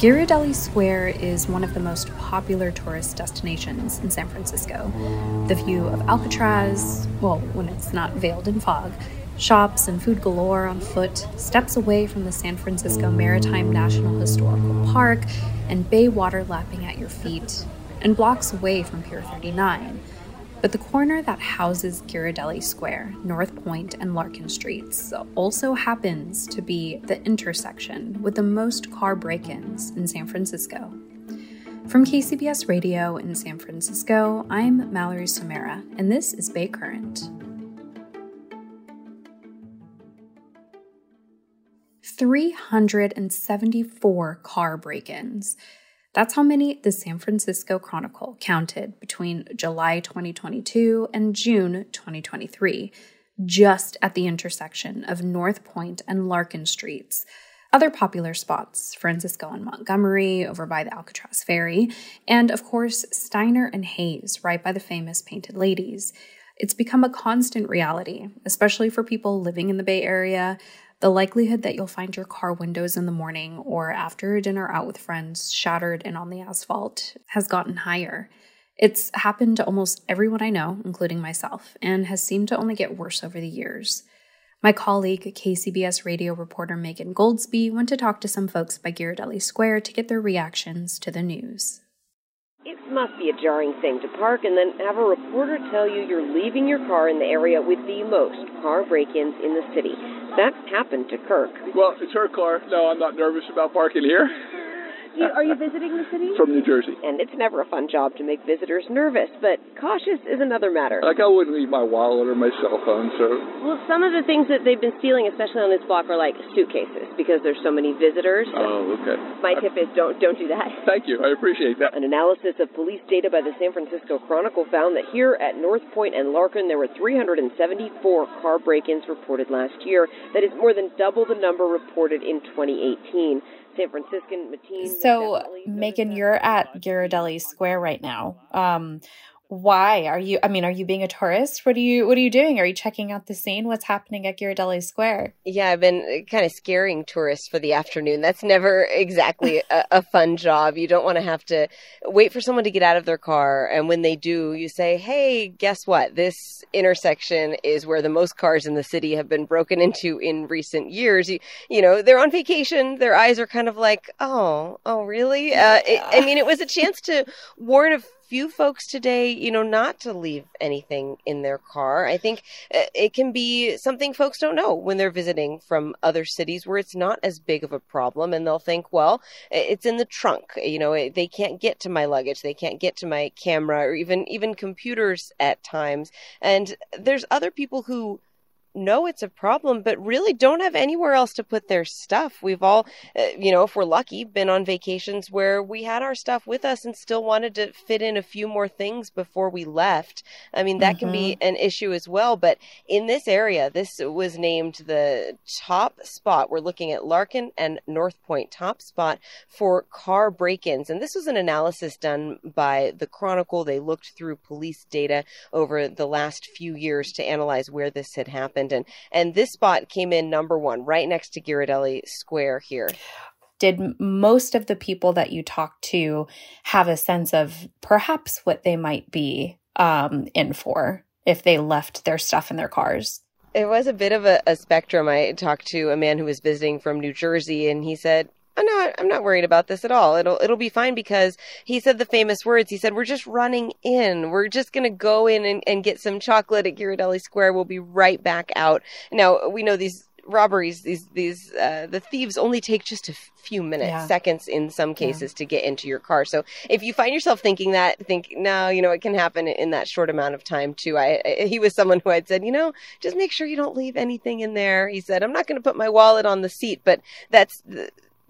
Ghirardelli Square is one of the most popular tourist destinations in San Francisco. The view of Alcatraz, well, when it's not veiled in fog, shops and food galore on foot, steps away from the San Francisco Maritime National Historical Park, and bay water lapping at your feet, and blocks away from Pier 39. But the corner that houses Ghirardelli Square, North Point, and Larkin Streets also happens to be the intersection with the most car break ins in San Francisco. From KCBS Radio in San Francisco, I'm Mallory Samara, and this is Bay Current. 374 car break ins. That's how many the San Francisco Chronicle counted between July 2022 and June 2023, just at the intersection of North Point and Larkin Streets. Other popular spots, Francisco and Montgomery, over by the Alcatraz Ferry, and of course, Steiner and Hayes, right by the famous Painted Ladies. It's become a constant reality, especially for people living in the Bay Area, the likelihood that you'll find your car windows in the morning or after a dinner out with friends shattered and on the asphalt has gotten higher. It's happened to almost everyone I know, including myself, and has seemed to only get worse over the years. My colleague, KCBS radio reporter Megan Goldsby, went to talk to some folks by Ghirardelli Square to get their reactions to the news. It must be a jarring thing to park and then have a reporter tell you you're leaving your car in the area with the most car break ins in the city. That happened to Kirk. Well, it's her car. No, I'm not nervous about parking here. You, are you visiting the city? From New Jersey. And it's never a fun job to make visitors nervous, but cautious is another matter. Like, I wouldn't leave my wallet or my cell phone, so. Well, some of the things that they've been stealing, especially on this block, are like suitcases because there's so many visitors. Oh, okay. My tip is don't don't do that. Thank you. I appreciate that. An analysis of police data by the San Francisco Chronicle found that here at North Point and Larkin, there were 374 car break-ins reported last year. That is more than double the number reported in 2018. San Franciscan Mateen. So, Megan, you're at Ghirardelli Square right now. Um, why are you? I mean, are you being a tourist? What are you? What are you doing? Are you checking out the scene? What's happening at Ghirardelli Square? Yeah, I've been kind of scaring tourists for the afternoon. That's never exactly a, a fun job. You don't want to have to wait for someone to get out of their car, and when they do, you say, "Hey, guess what? This intersection is where the most cars in the city have been broken into in recent years." You, you know, they're on vacation. Their eyes are kind of like, "Oh, oh, really?" Uh, it, I mean, it was a chance to warn a few folks today, you know, not to leave anything in their car. I think uh, it can be something folks don't know when they're visiting from other cities where it's not as big of a problem and they'll think, well, it's in the trunk. You know, they can't get to my luggage, they can't get to my camera or even even computers at times. And there's other people who know it's a problem, but really don't have anywhere else to put their stuff. We've all, uh, you know, if we're lucky, been on vacations where we had our stuff with us and still wanted to fit in a few more things before we left. I mean, that mm-hmm. can be mm-hmm. an issue as well. But in this area, this was named the top spot. We're looking at Larkin and North Point, top spot for car break ins. And this was an analysis done by the Chronicle. They looked through police data over the last few years to analyze where this had happened and this spot came in number one, right next to Ghirardelli Square here. did most of the people that you talked to have a sense of perhaps what they might be um, in for if they left their stuff in their cars? It was a bit of a, a spectrum. I talked to a man who was visiting from New Jersey, and he said, I'm not I'm not worried about this at all. It'll it'll be fine because he said the famous words. He said, We're just running in. We're just gonna go in and, and get some chocolate at Ghirardelli Square. We'll be right back out. Now we know these robberies these these uh, the thieves only take just a few minutes yeah. seconds in some cases yeah. to get into your car so if you find yourself thinking that think no you know it can happen in that short amount of time too I, I he was someone who had said you know just make sure you don't leave anything in there he said i'm not going to put my wallet on the seat but that's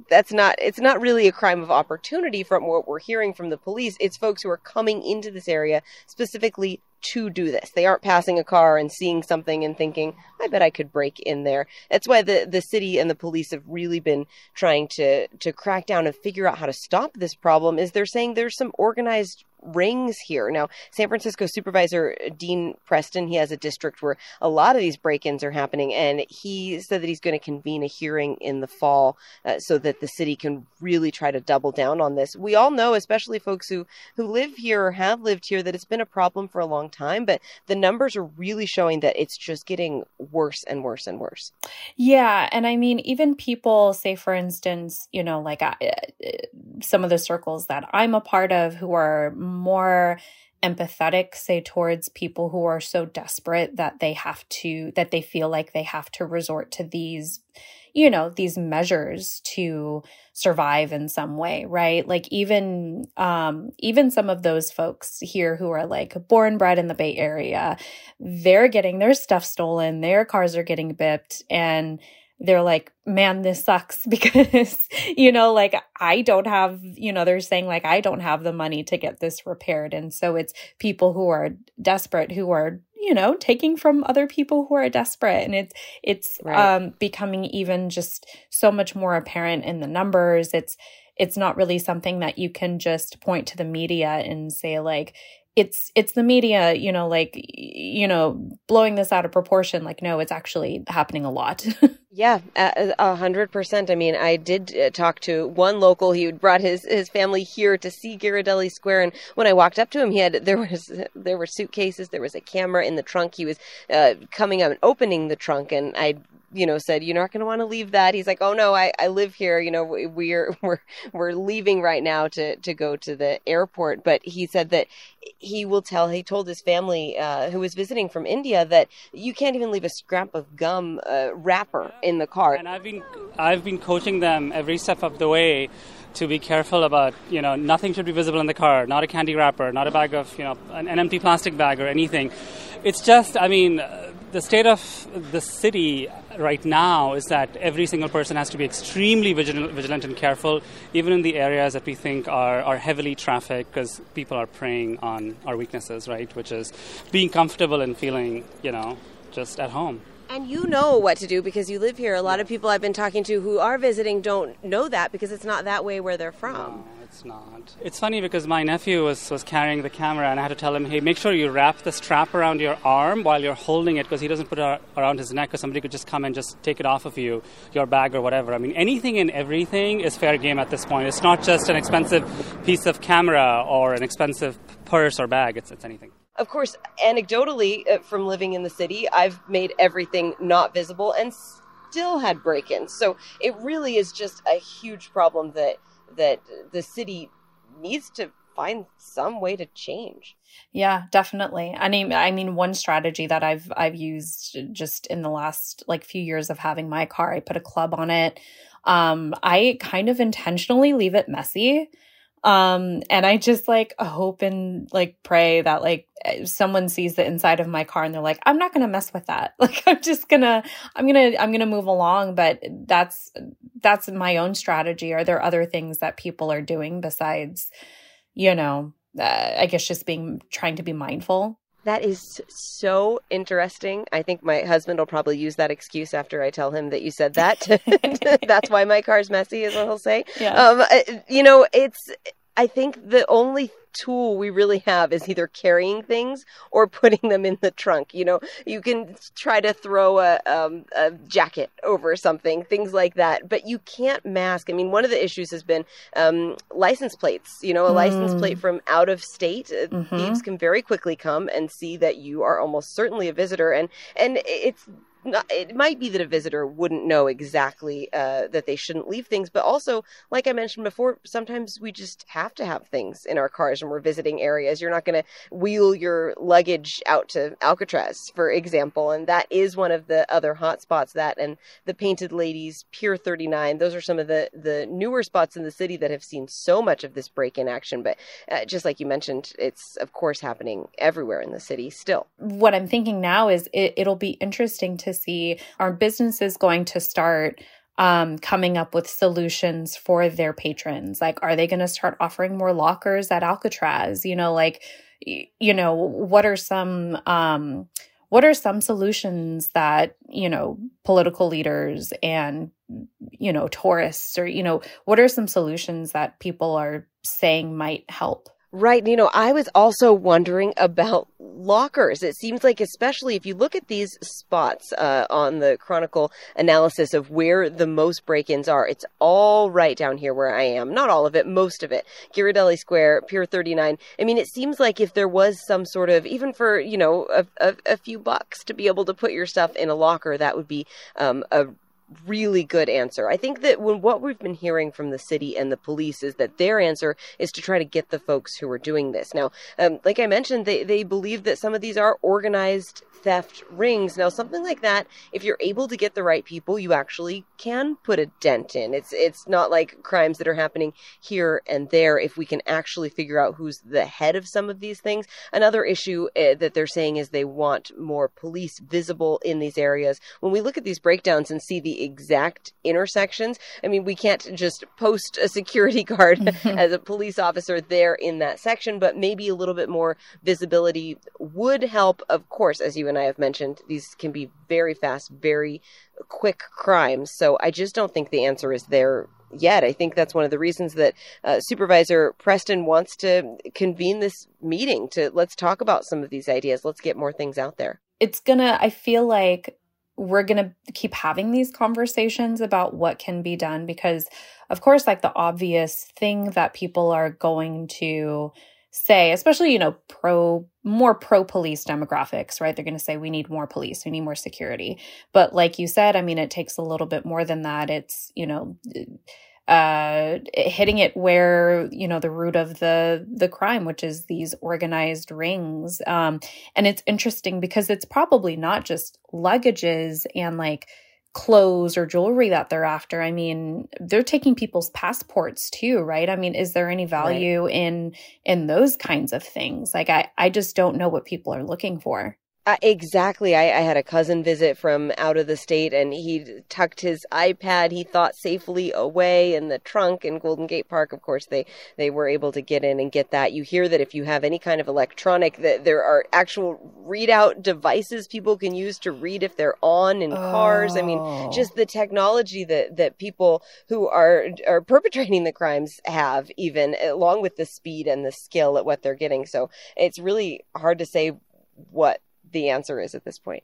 that's not it's not really a crime of opportunity from what we're hearing from the police it's folks who are coming into this area specifically to do this. They aren't passing a car and seeing something and thinking, I bet I could break in there. That's why the, the city and the police have really been trying to, to crack down and figure out how to stop this problem is they're saying there's some organized rings here. Now, San Francisco Supervisor Dean Preston, he has a district where a lot of these break-ins are happening, and he said that he's going to convene a hearing in the fall uh, so that the city can really try to double down on this. We all know, especially folks who who live here or have lived here, that it's been a problem for a long time, but the numbers are really showing that it's just getting worse and worse and worse. Yeah, and I mean, even people say, for instance, you know, like uh, some of the circles that I'm a part of who are more empathetic say towards people who are so desperate that they have to that they feel like they have to resort to these you know these measures to survive in some way right? Like even um even some of those folks here who are like born bred in the bay area they're getting their stuff stolen their cars are getting bipped and they're like, man, this sucks because, you know, like I don't have, you know, they're saying like, I don't have the money to get this repaired. And so it's people who are desperate who are, you know, taking from other people who are desperate. And it's, it's, right. um, becoming even just so much more apparent in the numbers. It's, it's not really something that you can just point to the media and say like it's it's the media you know like you know blowing this out of proportion like no it's actually happening a lot. Yeah a hundred percent. I mean i did uh, talk to one local he brought his his family here to see Ghirardelli square and when i walked up to him he had there was there were suitcases there was a camera in the trunk. He was uh, coming up and opening the trunk and i you know, said, you're not going to want to leave that. He's like, oh no, I, I live here. You know, we're, we're, we're leaving right now to, to go to the airport. But he said that he will tell, he told his family, uh, who was visiting from India that you can't even leave a scrap of gum, uh, wrapper in the car. And I've been, I've been coaching them every step of the way to be careful about, you know, nothing should be visible in the car, not a candy wrapper, not a bag of, you know, an, an empty plastic bag or anything. It's just, I mean, the state of the city right now is that every single person has to be extremely vigilant, vigilant and careful, even in the areas that we think are, are heavily trafficked, because people are preying on our weaknesses, right? Which is being comfortable and feeling, you know, just at home. And you know what to do because you live here. A lot of people I've been talking to who are visiting don't know that because it's not that way where they're from. No, it's not. It's funny because my nephew was, was carrying the camera and I had to tell him, hey, make sure you wrap the strap around your arm while you're holding it because he doesn't put it around his neck because somebody could just come and just take it off of you, your bag or whatever. I mean, anything and everything is fair game at this point. It's not just an expensive piece of camera or an expensive purse or bag, it's, it's anything of course, anecdotally, uh, from living in the city, I've made everything not visible and still had break-ins. So it really is just a huge problem that that the city needs to find some way to change. Yeah, definitely. I mean, I mean, one strategy that I've I've used just in the last like few years of having my car, I put a club on it. Um, I kind of intentionally leave it messy um, and I just like hope and like pray that like someone sees the inside of my car and they're like, I'm not going to mess with that. Like, I'm just gonna, I'm gonna, I'm gonna move along. But that's, that's my own strategy. Are there other things that people are doing besides, you know, uh, I guess just being, trying to be mindful? That is so interesting. I think my husband will probably use that excuse after I tell him that you said that. That's why my car's messy, is what he'll say. Yeah. Um, uh, you know, it's. I think the only tool we really have is either carrying things or putting them in the trunk. You know, you can try to throw a, um, a jacket over something, things like that, but you can't mask. I mean, one of the issues has been um, license plates. You know, a mm. license plate mm. from out of state. Uh, mm-hmm. Thieves can very quickly come and see that you are almost certainly a visitor, and and it's it might be that a visitor wouldn't know exactly uh, that they shouldn't leave things, but also, like I mentioned before, sometimes we just have to have things in our cars when we're visiting areas. You're not going to wheel your luggage out to Alcatraz, for example, and that is one of the other hot spots. That and the Painted Ladies, Pier 39, those are some of the the newer spots in the city that have seen so much of this break-in action. But uh, just like you mentioned, it's of course happening everywhere in the city still. What I'm thinking now is it, it'll be interesting to see are businesses going to start um, coming up with solutions for their patrons? Like, are they going to start offering more lockers at Alcatraz? You know, like, you know, what are some, um, what are some solutions that, you know, political leaders and, you know, tourists or, you know, what are some solutions that people are saying might help? Right. You know, I was also wondering about lockers. It seems like, especially if you look at these spots uh, on the Chronicle analysis of where the most break ins are, it's all right down here where I am. Not all of it, most of it. Ghirardelli Square, Pier 39. I mean, it seems like if there was some sort of, even for, you know, a, a, a few bucks to be able to put your stuff in a locker, that would be um, a really good answer. I think that when what we've been hearing from the city and the police is that their answer is to try to get the folks who are doing this. Now, um, like I mentioned, they, they believe that some of these are organized theft rings. Now, something like that, if you're able to get the right people, you actually can put a dent in. It's it's not like crimes that are happening here and there. If we can actually figure out who's the head of some of these things, another issue uh, that they're saying is they want more police visible in these areas. When we look at these breakdowns and see the exact intersections, I mean, we can't just post a security guard as a police officer there in that section, but maybe a little bit more visibility would help. Of course, as you and I have mentioned, these can be very fast, very quick crimes. So I just don't think the answer is there yet. I think that's one of the reasons that uh, Supervisor Preston wants to convene this meeting to let's talk about some of these ideas. Let's get more things out there. It's gonna, I feel like we're going to keep having these conversations about what can be done because, of course, like the obvious thing that people are going to say, especially, you know, pro, more pro police demographics, right? They're going to say, we need more police, we need more security. But like you said, I mean, it takes a little bit more than that. It's, you know, uh, hitting it where you know the root of the the crime, which is these organized rings. Um, and it's interesting because it's probably not just luggages and like clothes or jewelry that they're after. I mean, they're taking people's passports too, right? I mean, is there any value right. in in those kinds of things? Like I I just don't know what people are looking for. Uh, exactly. I, I, had a cousin visit from out of the state, and he tucked his iPad he thought safely away in the trunk in Golden Gate Park. Of course, they they were able to get in and get that. You hear that if you have any kind of electronic, that there are actual readout devices people can use to read if they're on in cars. I mean, oh. just the technology that that people who are are perpetrating the crimes have, even along with the speed and the skill at what they're getting. So it's really hard to say what the answer is at this point.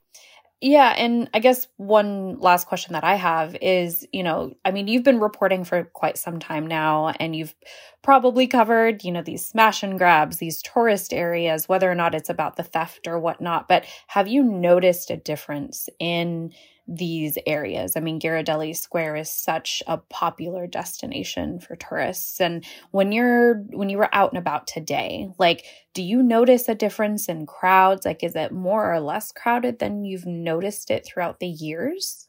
Yeah. And I guess one last question that I have is, you know, I mean, you've been reporting for quite some time now, and you've probably covered, you know, these smash and grabs, these tourist areas, whether or not it's about the theft or whatnot. But have you noticed a difference in these areas. I mean, Ghirardelli Square is such a popular destination for tourists. And when you're when you were out and about today, like do you notice a difference in crowds? Like is it more or less crowded than you've noticed it throughout the years?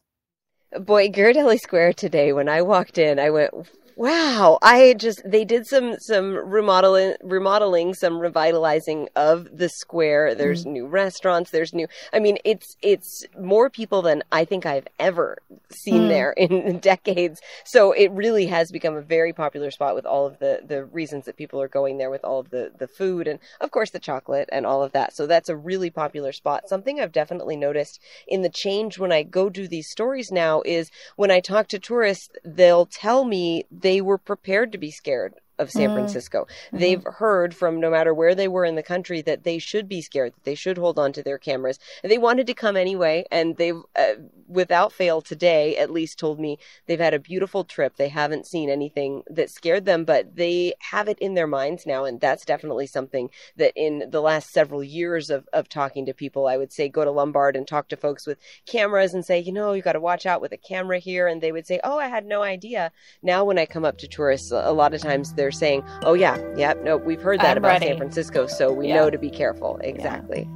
Boy, Ghirardelli Square today, when I walked in, I went, Wow, I just they did some some remodeling remodeling some revitalizing of the square. There's mm. new restaurants, there's new I mean it's it's more people than I think I've ever seen mm. there in decades. So it really has become a very popular spot with all of the the reasons that people are going there with all of the the food and of course the chocolate and all of that. So that's a really popular spot. Something I've definitely noticed in the change when I go do these stories now is when I talk to tourists, they'll tell me they were prepared to be scared of San Mm. Francisco. Mhm. They've heard from no matter where they were in the country that they should be scared, that they should hold on to their cameras. And they wanted to come anyway, and they've, uh, without fail today, at least told me they've had a beautiful trip. They haven't seen anything that scared them, but they have it in their minds now. And that's definitely something that in the last several years of, of talking to people, I would say go to Lombard and talk to folks with cameras and say, you know, you got to watch out with a camera here. And they would say, oh, I had no idea. Now, when I come up to tourists, a lot of times they're saying, oh, yeah, yeah, no, we've heard that I'm about San. Francisco. So we Yeah. know to be careful. Exactly.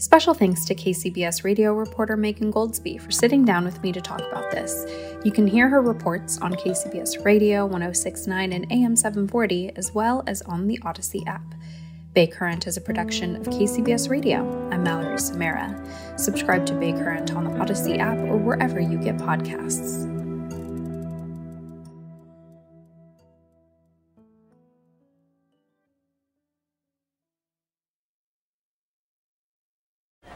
Special thanks to KCBS radio reporter Megan Goldsby for sitting down with me to talk about this. You can hear her reports on KCBS Radio 1069 and AM 740, as well as on the Audacy app. Bay Current is a production of KCBS Radio. I'm Mallory Samara. Subscribe to Bay Current on the Audacy app or wherever you get podcasts.